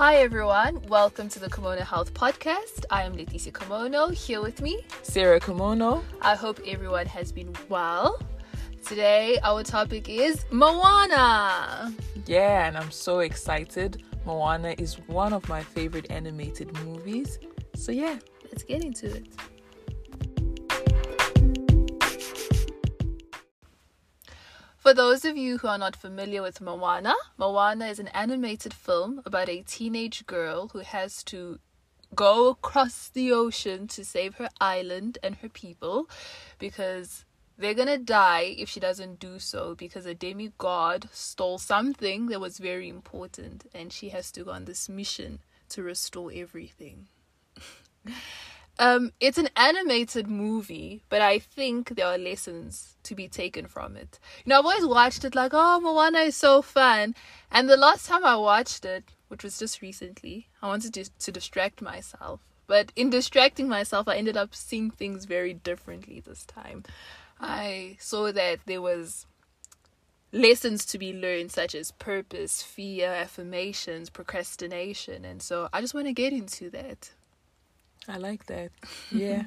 Hi everyone, welcome to the Kimono Health Podcast. I am Leticia Kimono here with me, Sarah Kimono. I hope everyone has been well. Today, our topic is Moana. Yeah, and I'm so excited. Moana is one of my favorite animated movies. So, yeah. Let's get into it. For those of you who are not familiar with Moana, Moana is an animated film about a teenage girl who has to go across the ocean to save her island and her people because they're gonna die if she doesn't do so because a demigod stole something that was very important and she has to go on this mission to restore everything. Um, it's an animated movie, but I think there are lessons to be taken from it. You know, I've always watched it like, oh, Moana is so fun. And the last time I watched it, which was just recently, I wanted to, to distract myself. But in distracting myself, I ended up seeing things very differently this time. I saw that there was lessons to be learned such as purpose, fear, affirmations, procrastination. And so I just want to get into that. I like that. Yeah.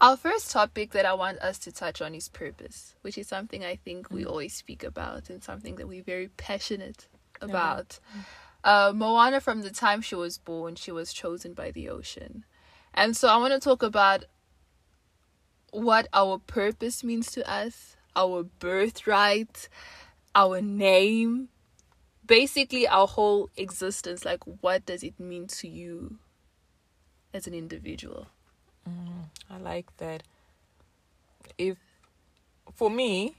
Our first topic that I want us to touch on is purpose, which is something I think we always speak about and something that we're very passionate about. Uh, Moana, from the time she was born, she was chosen by the ocean. And so I want to talk about what our purpose means to us, our birthright, our name, basically our whole existence. Like, what does it mean to you as an individual? Mm, I like that. If, for me,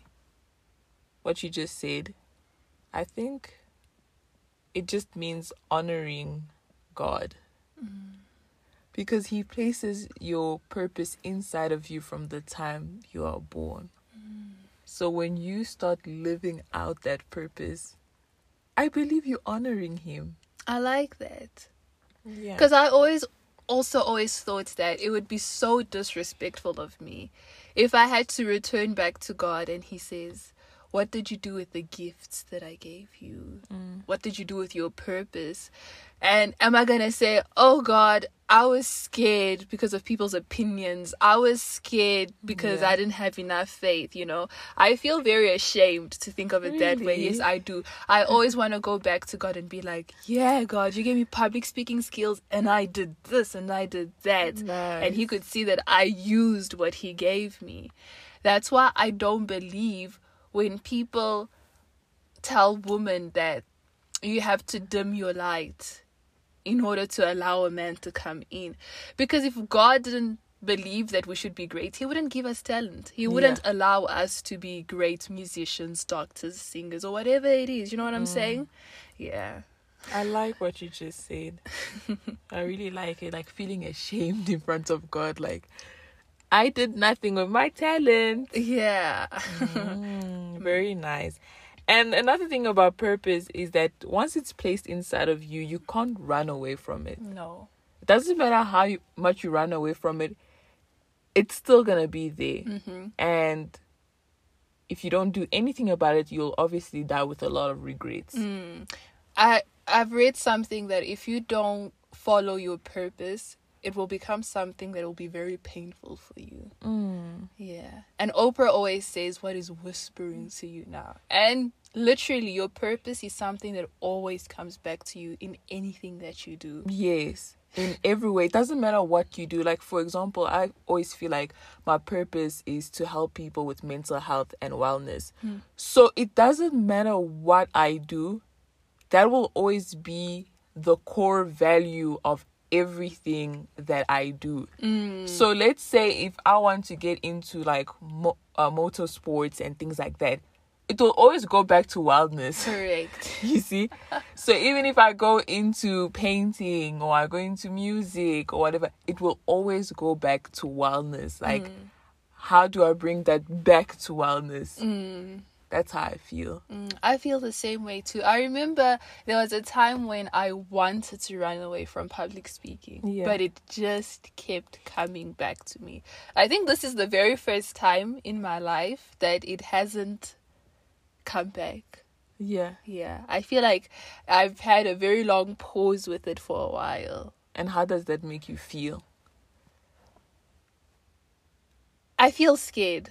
what you just said, I think it just means honoring God. Mm. Because He places your purpose inside of you from the time you are born. Mm. So when you start living out that purpose, I believe you're honoring Him. I like that. Yeah. Because I always also always thought that it would be so disrespectful of me if I had to return back to God and He says, What did you do with the gifts that I gave you? Mm. What did you do with your purpose? And am I gonna say, Oh God, I was scared because of people's opinions. I was scared because Yeah. I didn't have enough faith, you know? I feel very ashamed to think of it that way. Yes, I do. I always want to go back to God and be like, yeah, God, you gave me public speaking skills and I did this and I did that. And He could see that I used what He gave me. That's why I don't believe when people tell women that you have to dim your light in order to allow a man to come in. Because if God didn't believe that we should be great, He wouldn't give us talent. He wouldn't allow us to be great musicians, doctors, singers, or whatever it is. You know what I'm saying? Yeah. I like what you just said. I really like it. Like feeling ashamed in front of God. Like, I did nothing with my talent. Yeah. Mm, very nice. And another thing about purpose is that once it's placed inside of you, you can't run away from it. no. It doesn't matter how you, much you run away from it, it's still going to be there. Mm-hmm. And if you don't do anything about it, you'll obviously die with a lot of regrets. Mm. I I've read something that if you don't follow your purpose, it will become something that will be very painful for you. Mm. Yeah. And Oprah always says what is whispering to you now. And literally your purpose is something that always comes back to you in anything that you do. Yes, in every way. It doesn't matter what you do. Like, for example, I always feel like my purpose is to help people with mental health and wellness. So it doesn't matter what I do, that will always be the core value of everything that I do. So let's say if I want to get into like mo- uh, motorsports and things like that, it will always go back to wellness. Correct. you see so even if i go into painting or i go into music or whatever it will always go back to wellness like how do i bring that back to wellness that's how i feel Mm, I feel the same way too. I remember there was a time when I wanted to run away from public speaking, Yeah. but it just kept coming back to me. I think this is the very first time in my life that it hasn't come back. Yeah. Yeah. I feel like I've had a very long pause with it for a while. And how does that make you feel? I feel scared.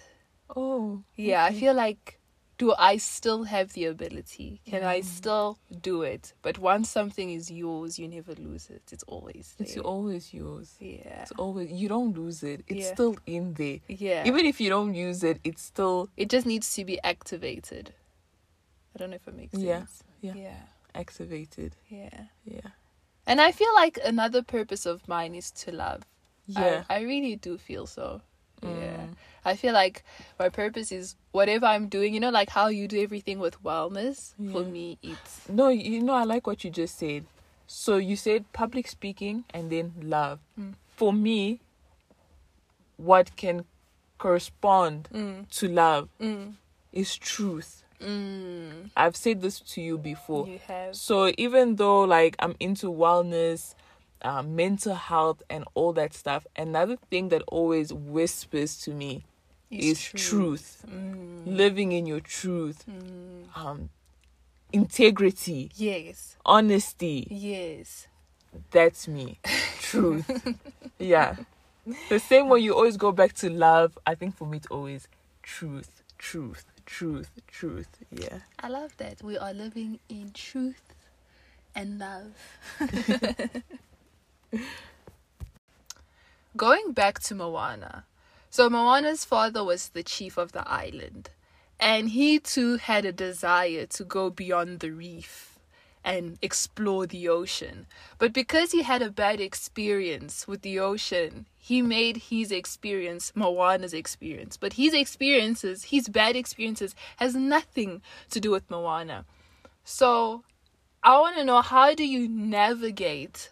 Oh. Yeah, I feel like do I still have the ability? Can I mm. still do it? But once something is yours, you never lose it. It's always there. It's always yours. yeah. It's always you don't lose it. It's Yeah. still in there. Yeah. Even if you don't use it, it's still it just needs to be activated. I don't know if it makes sense. Yeah, yeah. Yeah. activated. Yeah. Yeah. And I feel like another purpose of mine is to love. Yeah. I, I really do feel so. Yeah. Mm. I feel like my purpose is whatever I'm doing, you know, like how you do everything with wellness. For me, it's No, you know, I like what you just said. So you said public speaking and then love. Mm. For me, what can correspond mm, to love mm, is truth. Mm, I've said this to you before. you have. So even though like I'm into wellness, uh, mental health, and all that stuff, another thing that always whispers to me is truth. Mm, Living in your truth, mm. um, integrity, Yes. honesty. Yes. That's me. Truth. yeah. The same way you always go back to love, I think for me it's always truth, truth, truth, truth. Yeah. I love that. We are living in truth and love. Going back to Moana. So, Moana's father was the chief of the island, and he too had a desire to go beyond the reef and explore the ocean. But because he had a bad experience with the ocean, he made his experience Moana's experience. But his experiences, his bad experiences, has nothing to do with Moana. So I want to know how do you navigate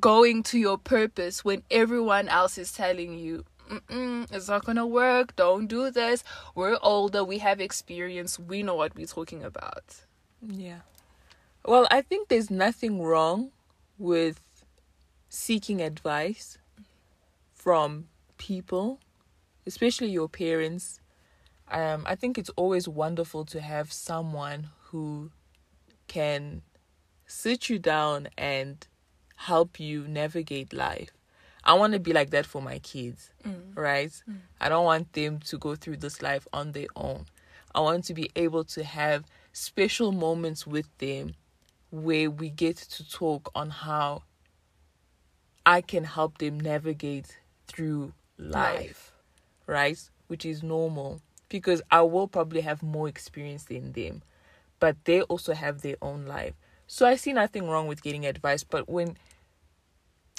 going to your purpose when everyone else is telling you Mm-mm, it's not gonna work don't do this we're older we have experience we know what we're talking about Yeah. Well, I think there's nothing wrong with seeking advice from people, especially your parents. Um, I think it's always wonderful to have someone who can sit you down and help you navigate life. I want to be like that for my kids, right? I don't want them to go through this life on their own. I want to be able to have special moments with them where we get to talk on how I can help them navigate through life, right? Which is normal because I will probably have more experience than them, but they also have their own life. So I see nothing wrong with getting advice, but when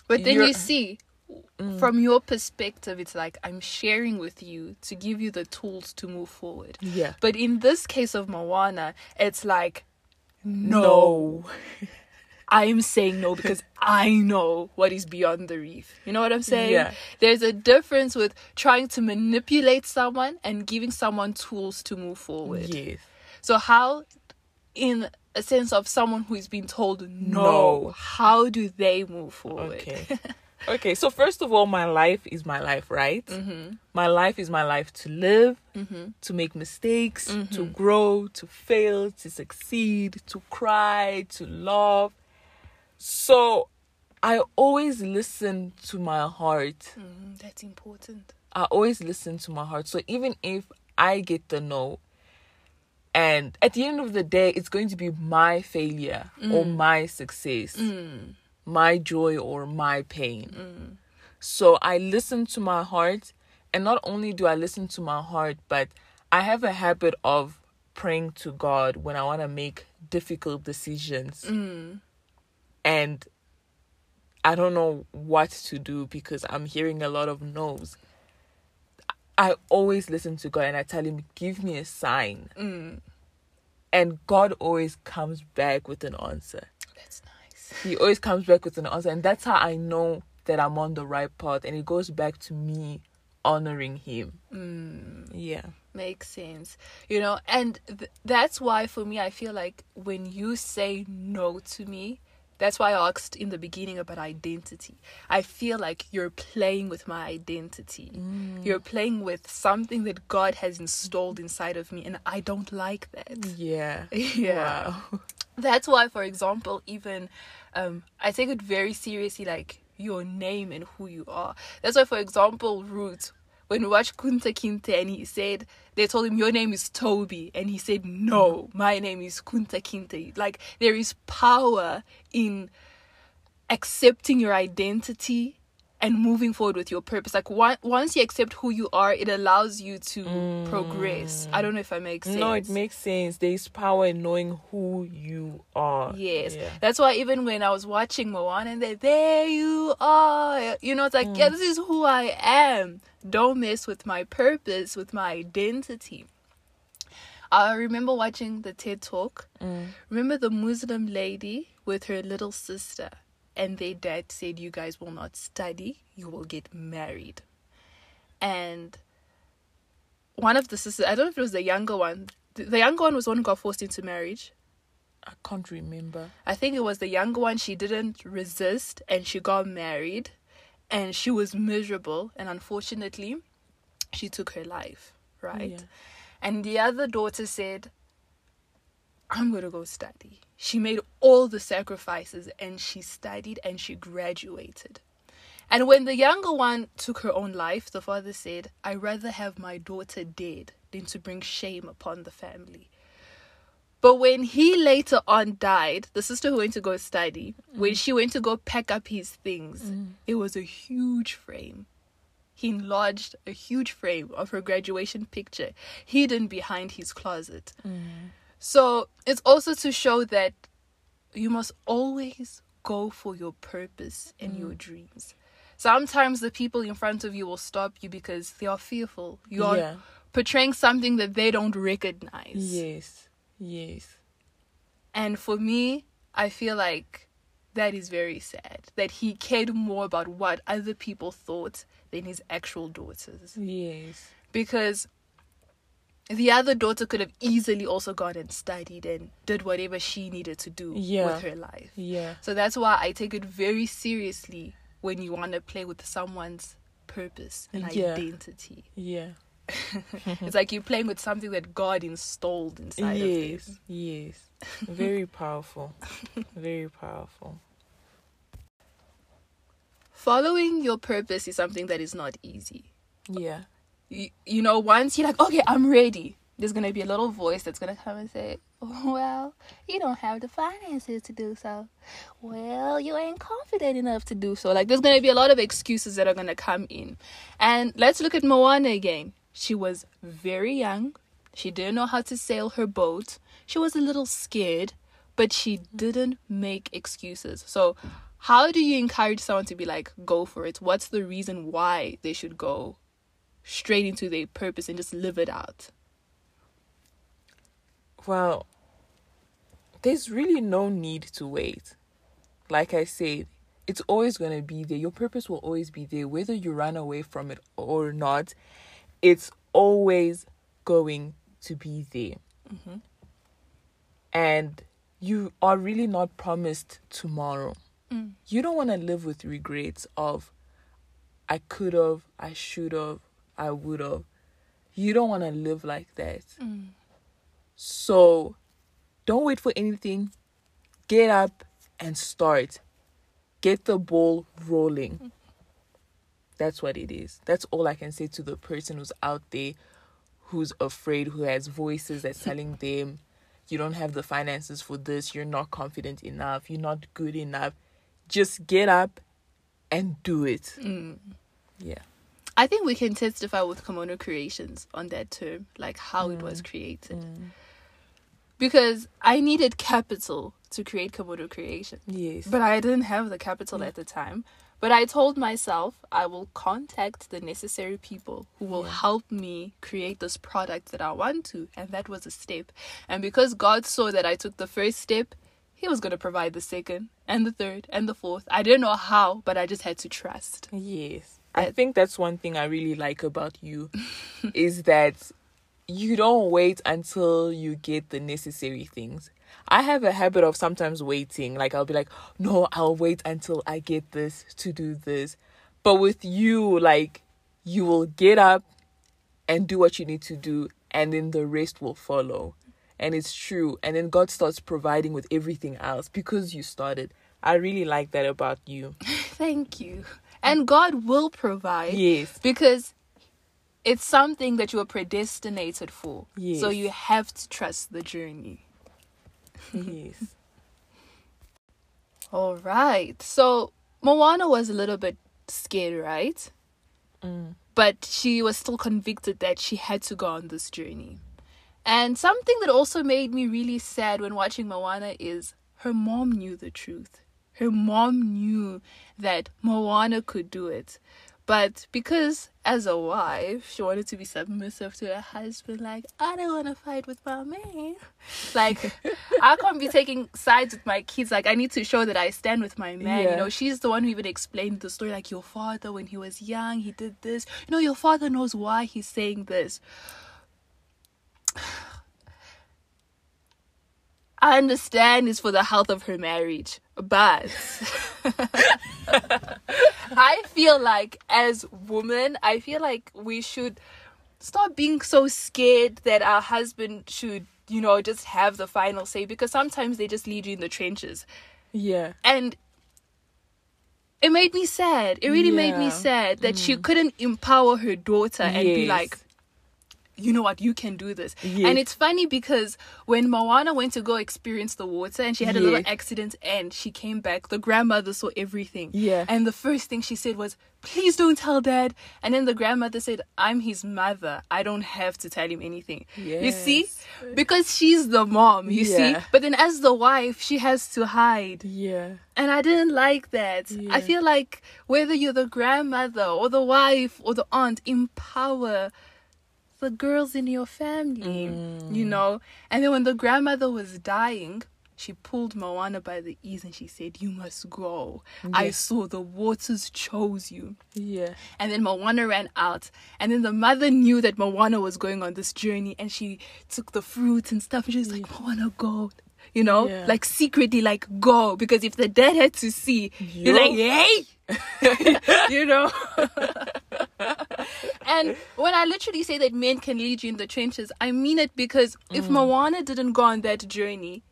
but then you see Mm. from your perspective it's like i'm sharing with you to give you the tools to move forward yeah, but in this case of moana it's like no, I'm saying no because I know what is beyond the reef. You know what I'm saying? Yeah. There's a difference with trying to manipulate someone and giving someone tools to move forward. yes, So how in a sense of someone who's been told no, No. how do they move forward? Okay. okay, so first of all, my life is my life, right? Mm-hmm. My life is my life to live, Mm-hmm. to make mistakes, to grow, to fail, to succeed, to cry, to love. So I always listen to my heart. Mm, that's important. I always listen to my heart. So even if I get the no, and at the end of the day, it's going to be my failure or my success, Mm. My joy or my pain. So I listen to my heart, and not only do I listen to my heart, but I have a habit of praying to God when I want to make difficult decisions. Mm. And I don't know what to do because I'm hearing a lot of no's. I always listen to God and I tell Him, Give me a sign. Mm. And God always comes back with an answer. He always comes back with an answer. And that's how I know that I'm on the right path. And it goes back to me honoring Him. Mm. Yeah. Makes sense. You know, and th- that's why for me, I feel like when you say no to me, That's why I asked in the beginning about identity. I feel like you're playing with my identity. Mm. You're playing with something that God has installed inside of me, and I don't like that. Yeah. Yeah. Wow. That's why, for example, even um, I take it very seriously, like your name and who you are. That's why, for example, Root, when we watched Kunta Kinte and he said, they told him, Your name is Toby. And he said, No, my name is Kunta Kinte. Like, there is power in accepting your identity and moving forward with your purpose. Like, one, once you accept who you are, it allows you to progress. I don't know if I make sense. No, it makes sense. There's power in knowing who you are. Yes. Yeah. That's why even when I was watching Moana and they there you are. You know, it's like, Mm. yeah, this is who I am. Don't mess with my purpose, with my identity. I remember watching the TED talk. Mm. Remember the Muslim lady with her little sister, and their dad said, You guys will not study, you will get married. And one of the sisters, I don't know if it was the younger one, the the younger one was the one who got forced into marriage. I can't remember. I think it was the younger one. She didn't resist and she got married and she was miserable. And unfortunately, she took her life, right? Yeah. And the other daughter said, I'm going to go study. She made all the sacrifices and she studied and she graduated. And when the younger one took her own life, the father said, I'd rather have my daughter dead than to bring shame upon the family. But when he later on died, the sister who went to go study, when mm. she went to go pack up his things, mm. it was a huge frame. He enlarged a huge frame of her graduation picture hidden behind his closet. Mm. So it's also to show that you must always go for your purpose and your dreams. Sometimes the people in front of you will stop you because they are fearful. You are Yeah. portraying something that they don't recognize. Yes. Yes. And for me, I feel like that is very sad that he cared more about what other people thought than his actual daughters. Yes. Because the other daughter could have easily also gone and studied and did whatever she needed to do Yeah. with her life. Yeah. So that's why I take it very seriously when you want to play with someone's purpose and Yeah. identity. Yeah. it's like you're playing with something that God installed inside of you. yes. Yes. Very powerful. Very powerful. Following your purpose is something that is not easy. Yeah. You, you know, once you're like, okay, I'm ready, there's going to be a little voice that's going to come and say, oh, well, you don't have the finances to do so. Well, you ain't confident enough to do so. Like, there's going to be a lot of excuses that are going to come in. And let's look at Moana again. She was very young. She didn't know how to sail her boat. She was a little scared, but she didn't make excuses. So, how do you encourage someone to be like, go for it? What's the reason why they should go straight into their purpose and just live it out? Well, there's really no need to wait. Like I said, it's always going to be there. Your purpose will always be there, whether you run away from it or not. It's always going to be there. Mm-hmm. And you are really not promised tomorrow. Mm. You don't want to live with regrets of, I could have, I should have, I would have. You don't want to live like that. Mm. So don't wait for anything. Get up and start. Get the ball rolling. Mm. That's what it is. That's all I can say to the person who's out there who's afraid, who has voices that's telling them, you don't have the finances for this, you're not confident enough, you're not good enough. Just get up and do it. Mm. Yeah. I think we can testify with Kimono Creations on that term, like how it was mm. created. Mm. Because I needed capital to create Kimono Creations. Yes. But I didn't have the capital at the time. But I told myself I will contact the necessary people who will help me create this product that I want to. And that was a step. And because God saw that I took the first step, He was going to provide the second and the third and the fourth. I didn't know how, but I just had to trust. Yes. I think that's one thing I really like about you is that you don't wait until you get the necessary things. I have a habit of sometimes waiting. Like I'll be like, no, I'll wait until I get this to do this. But with you, like you will get up and do what you need to do, and then the rest will follow. And it's true. And then God starts providing with everything else because you started. I really like that about you. Thank you. And God will provide. Yes. Because it's something that you are predestinated for. Yes. So you have to trust the journey. Yes. All right. So Moana was a little bit scared, right? Mm. But she was still convicted that she had to go on this journey. And something that also made me really sad when watching Moana is her mom knew the truth. Her mom knew that Moana could do it. But because as a wife, she wanted to be submissive to her husband, like, I don't want to fight with my man. Like, I can't be taking sides with my kids. Like, I need to show that I stand with my man. You know, she's the one who even explained the story. Like, your father, when he was young, he did this. You know, your father knows why he's saying this. I understand it's for the health of her marriage, but I feel like as women, I feel like we should stop being so scared that our husband should, you know, just have the final say because sometimes they just lead you in the trenches. Yeah. And it made me sad. It really made me sad that she mm. couldn't empower her daughter and be like, you know what, you can do this. Yes. And it's funny because when Moana went to go experience the water and she had a little accident and she came back, the grandmother saw everything. Yeah. And the first thing she said was, please don't tell dad. And then the grandmother said, I'm his mother. I don't have to tell him anything. You see? Because she's the mom, you see? But then as the wife, she has to hide. Yeah. And I didn't like that. Yeah. I feel like whether you're the grandmother or the wife or the aunt, empower the girls in your family, you Mm. know? And then when the grandmother was dying, she pulled Moana by the ears and she said, You must go. I saw the waters chose you. Yeah. And then Moana ran out. And then the mother knew that Moana was going on this journey and she took the fruits and stuff and she was like, Moana, go. You know, Yeah. like secretly, like go. Because if the dad had to see, you're like, hey! you know? and when I literally say that men can lead you in the trenches, I mean it because Mm. if Moana didn't go on that journey,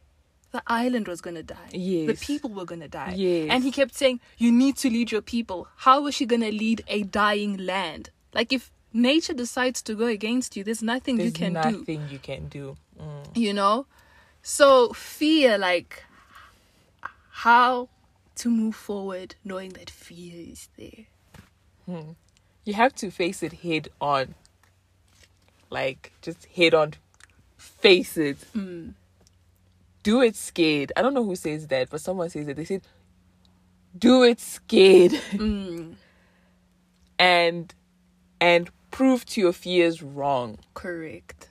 the island was gonna die. Yes. The people were gonna die. Yes. And he kept saying, You need to lead your people. How was she gonna lead a dying land? Like if nature decides to go against you, there's nothing There's you can do. nothing you can do. Mm. You know? So fear, like how to move forward knowing that fear is there. You have to face it head on. Like just head on face it. Mm. Do it scared. I don't know who says that, but someone says it. They said do it scared Mm. and and prove to your fears wrong. Correct.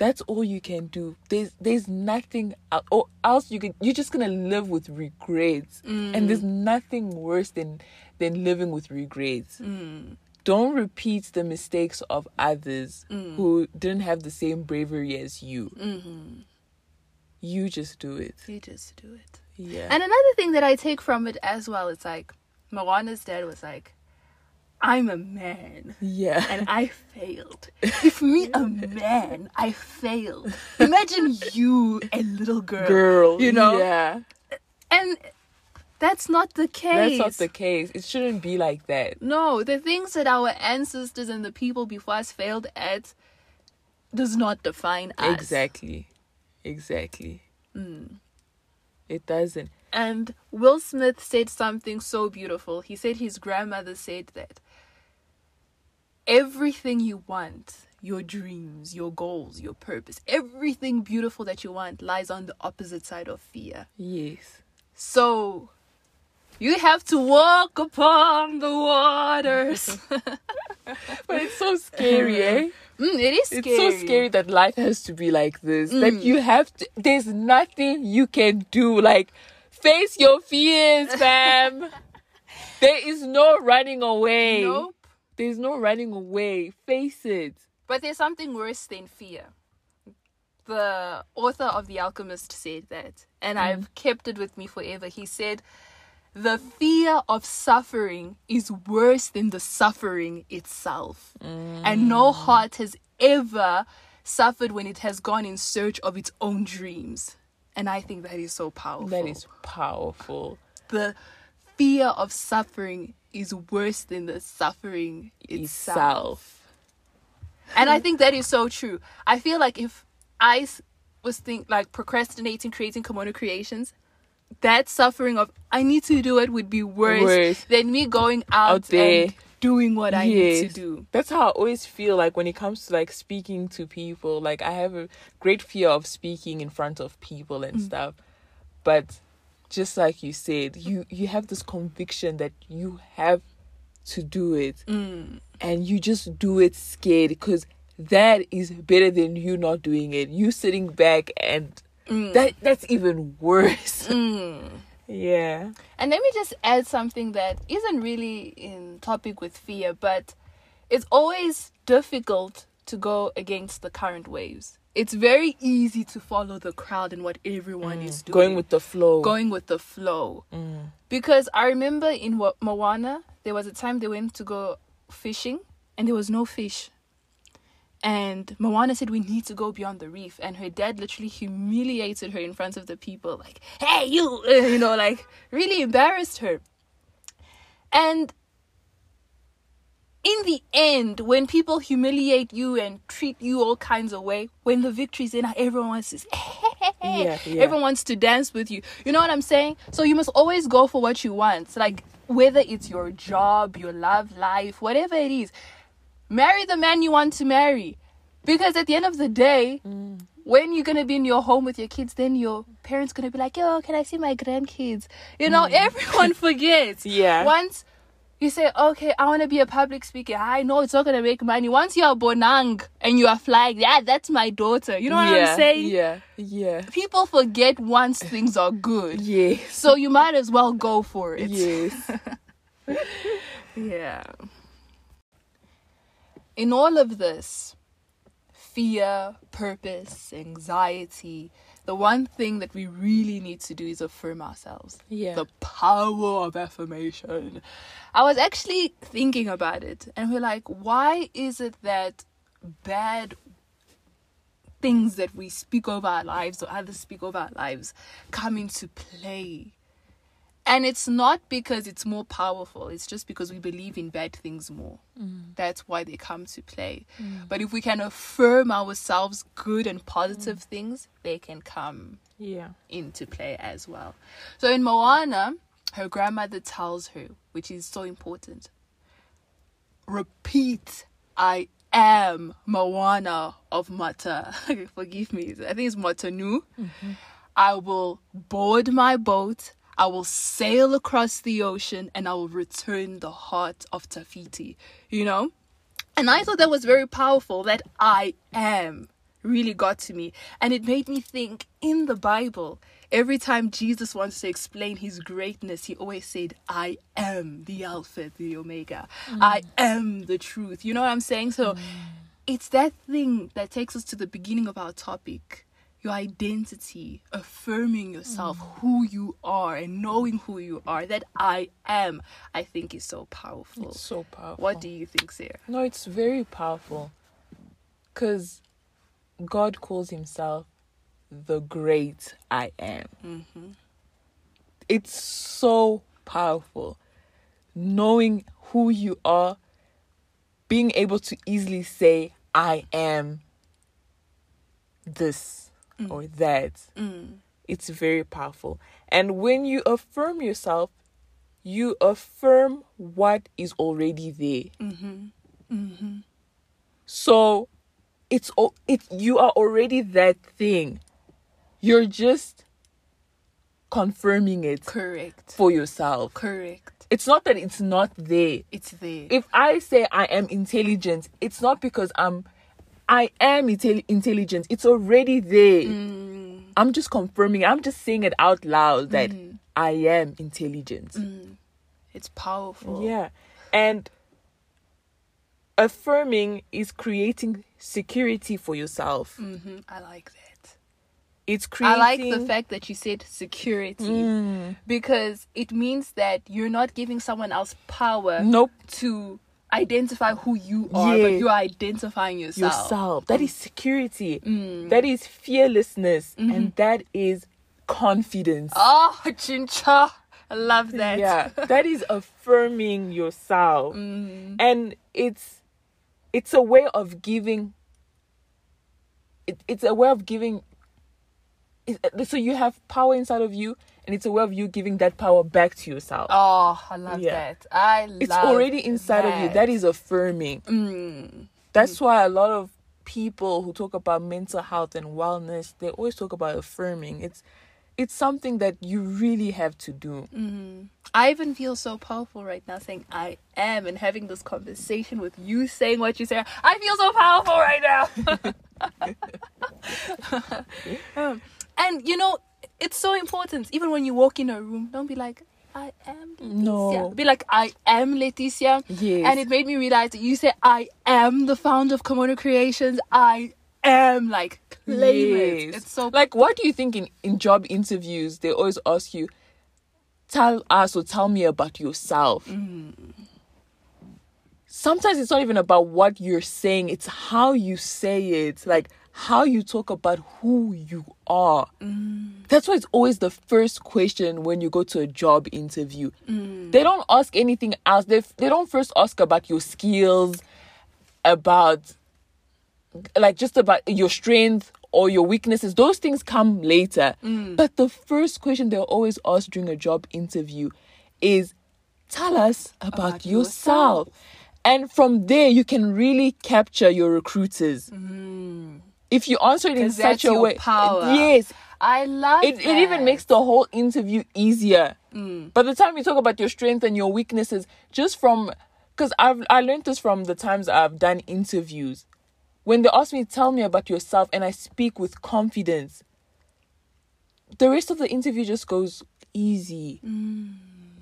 That's all you can do. There's there's nothing el- or else you can you're just gonna live with regrets. And there's nothing worse than than living with regrets. Mm. Don't repeat the mistakes of others who didn't have the same bravery as you. Mm-hmm. You just do it. You just do it. Yeah. And another thing that I take from it as well is like Moana's dad was like, I'm a man. yeah. and I failed. If me, a man, I failed. Imagine you, a little girl. Girl. You know? Yeah. And that's not the case. That's not the case. It shouldn't be like that. No, the things that our ancestors and the people before us failed at does not define us. Exactly. Exactly. Mm. It doesn't. And Will Smith said something so beautiful. He said his grandmother said that everything you want, your dreams, your goals, your purpose, everything beautiful that you want lies on the opposite side of fear. Yes. So you have to walk upon the waters. But it's so scary, eh? Mm, it is scary. It's so scary that life has to be like this. That Mm. you have to. There's nothing you can do. Like, face your fears, fam. there is no running away. Nope. There's no running away. Face it. But there's something worse than fear. the author of The Alchemist said that, and mm-hmm. I've kept it with me forever. He said, The fear of suffering is worse than the suffering itself. Mm. And no heart has ever suffered when it has gone in search of its own dreams. And I think that is so powerful. That is powerful. the fear of suffering is worse than the suffering itself. Itself. And I think that is so true. I feel like if I was think like procrastinating, creating kimono creations, that suffering of I need to do it would be worse, Worse. than me going out, Out there. and doing what I need to do. That's how I always feel like when it comes to like speaking to people. Like I have a great fear of speaking in front of people and mm. stuff. But just like you said, you you have this conviction that you have to do it mm. and you just do it scared because that is better than you not doing it. You sitting back and mm. that that's even worse. Mm. yeah. And let me just add something that isn't really in topic with fear, but it's always difficult to go against the current waves. It's very easy to follow the crowd and what everyone is mm. doing. Going with the flow. going with the flow. Mm. Because I remember in Wa- Moana, there was a time they went to go fishing and there was no fish. And Moana said, We need to go beyond the reef. And her dad literally humiliated her in front of the people, like, Hey, you, you know, like really embarrassed her. And in the end, when people humiliate you and treat you all kinds of way, when the victory's in, everyone wants to, Yeah, yeah. everyone wants to dance with you. You know what I'm saying? So you must always go for what you want. Like whether it's your job, your love life, whatever it is, marry the man you want to marry. Because at the end of the day, Mm. when you're gonna be in your home with your kids, then your parents gonna be like, "Yo, can I see my grandkids?" You know, everyone forgets. Mm. Yeah. Once you say, "Okay, I want to be a public speaker," I know it's not gonna make money. Once you're bonang and you are flying, yeah, that's my daughter. You know what yeah, I'm saying? Yeah. Yeah. People forget once things are good. yeah. So you might as well go for it. Yes. Yeah. In all of this, fear, purpose, anxiety, the one thing that we really need to do is affirm ourselves. Yeah. The power of affirmation. I was actually thinking about it and we're like, why is it that bad things that we speak over our lives or others speak over our lives come into play? And it's not because it's more powerful, it's just because we believe in bad things more. Mm. That's why they come to play. Mm. But if we can affirm ourselves good and positive mm. things, they can come Yeah. into play as well. So in Moana, her grandmother tells her, which is so important repeat, I am Moana of Mata. Forgive me, I think it's Matanu. Mm-hmm. I will board my boat. I will sail across the ocean and I will return the heart of Te Fiti. You know? And I thought that was very powerful that I am really got to me. And it made me think in the Bible, every time Jesus wants to explain his greatness, he always said, I am the Alpha, the Omega. Mm. I am the truth. You know what I'm saying? So mm. it's that thing that takes us to the beginning of our topic. Your identity, affirming yourself, mm. who you are, and knowing who you are, that I am, I think is so powerful. It's so powerful. What do you think, Sarah? No, it's very powerful. Because God calls himself the great I am. Mm-hmm. It's so powerful. Knowing who you are, being able to easily say, I am this or mm. that. Mm. It's very powerful. And when you affirm yourself, you affirm what is already there. Mm-hmm. Mm-hmm. So it's all it you are already that thing. You're just confirming it Correct. for yourself. Correct. It's not that it's not there. It's there. If I say I am intelligent, it's not because I'm I am intel- intelligent. It's already there. Mm. I'm just confirming. I'm just saying it out loud that I am intelligent. It's powerful. Yeah. And affirming is creating security for yourself. hmm I like that. It's creating. I like the fact that you said security Mm. because it means that you're not giving someone else power Nope. to identify who you are, but you're identifying yourself. yourself. That is security. Mm. That is fearlessness, Mm-hmm. and that is confidence. Oh, chincha. I love that. yeah, that is affirming yourself, Mm. and it's it's a way of giving. It, it's a way of giving. so you have power inside of you, and it's a way of you giving that power back to yourself. Oh, I love Yeah. that. I love it's already inside of you. That is affirming. Mm. That's why a lot of people who talk about mental health and wellness, they always talk about affirming. It's it's something that you really have to do. Mm. I even feel so powerful right now saying I am and having this conversation with you saying what you say. I feel so powerful right now. Um, and you know, it's so important. Even when you walk in a room, don't be like, I am Leticia. No. Be like, I am Leticia. Yes. And it made me realize that you say, I am the founder of Kimono Creations. I am like claim it. It's so like what do you think in, in job interviews they always ask you tell us or tell me about yourself Mm. sometimes it's not even about what you're saying it's how you say it like how you talk about who you are Mm. that's why it's always the first question when you go to a job interview Mm. they don't ask anything else they, they don't first ask about your skills about like just about your strength or your weaknesses those things come later but the first question they're always ask during a job interview is tell us about, About yourself. yourself. and from there you can really capture your recruiters if you answer it in such a way power. yes I love it, it even makes the whole interview easier. Mm. By the time you talk about your strengths and your weaknesses, just from because I've I learned this from the times I've done interviews. When they ask me, tell me about yourself, and I speak with confidence, the rest of the interview just goes easy. Mm.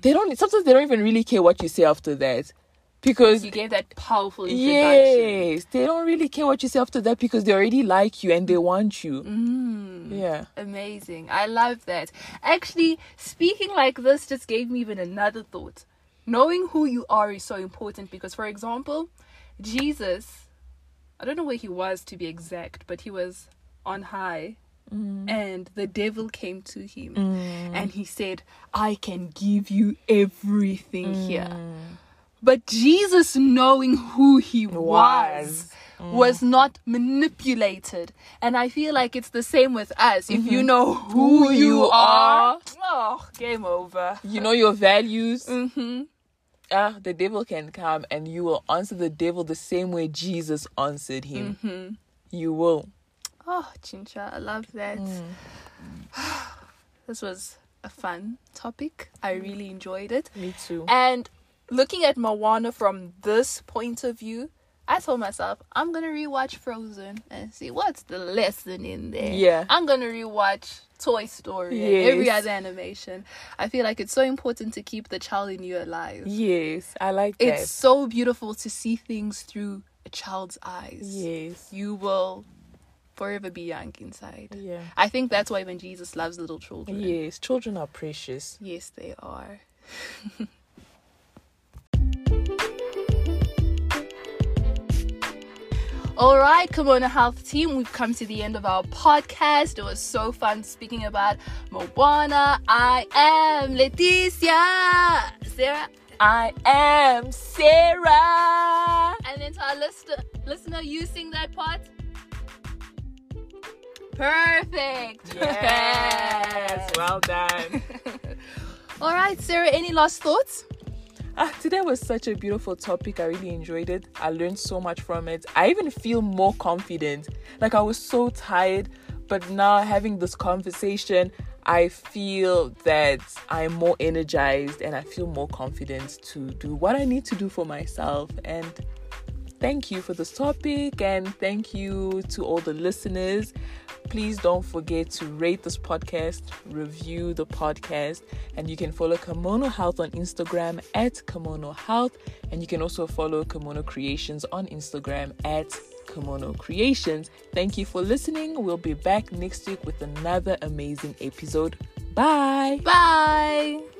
They don't sometimes they don't even really care what you say after that. Because you gave that powerful introduction. yes, they don't really care what you say after that because they already like you and they want you. Mm. Yeah. Amazing. I love that. Actually, speaking like this just gave me even another thought. Knowing who you are is so important because, for example, Jesus, I don't know where he was to be exact, but he was on high mm. and the devil came to him mm. and he said, I can give you everything here. Mm. But Jesus, knowing who he was, was not manipulated. And I feel like it's the same with us. If you know who, Who you, you are, are. oh, game over. You know your values. Mm-hmm. ah, the devil can come and you will answer the devil the same way Jesus answered him. Mm-hmm. You will. Oh, Chincha, I love that. this was a fun topic. I really enjoyed it. Me too. And looking at Moana from this point of view, I told myself I'm gonna rewatch Frozen and see what's the lesson in there. Yeah. I'm gonna rewatch Toy Story and every other animation. I feel like it's so important to keep the child in you alive. Yes, I like that. It's so beautiful to see things through a child's eyes. yes. You will forever be young inside. Yeah. I think that's why when Jesus loves little children. Yes, children are precious. Yes, they are. All right, Kimono Health team, we've come to the end of our podcast. It was so fun speaking about Moana. I am Leticia. Sarah. I am Sarah. And then to our listener, listener, you sing that part? Perfect. Yes, well done. All right, Sarah, any last thoughts? Ah, today was such a beautiful topic. I really enjoyed it. I learned so much from it. I even feel more confident. Like I was so tired, but now having this conversation, I feel that I'm more energized and I feel more confident to do what I need to do for myself. And thank you for this topic and thank you to all the listeners. Please don't forget to rate this podcast, review the podcast, and you can follow Kimono Health on Instagram at Kimono Health, and you can also follow Kimono Creations on Instagram at Kimono Creations. Thank you for listening. We'll be back next week with another amazing episode. Bye. Bye.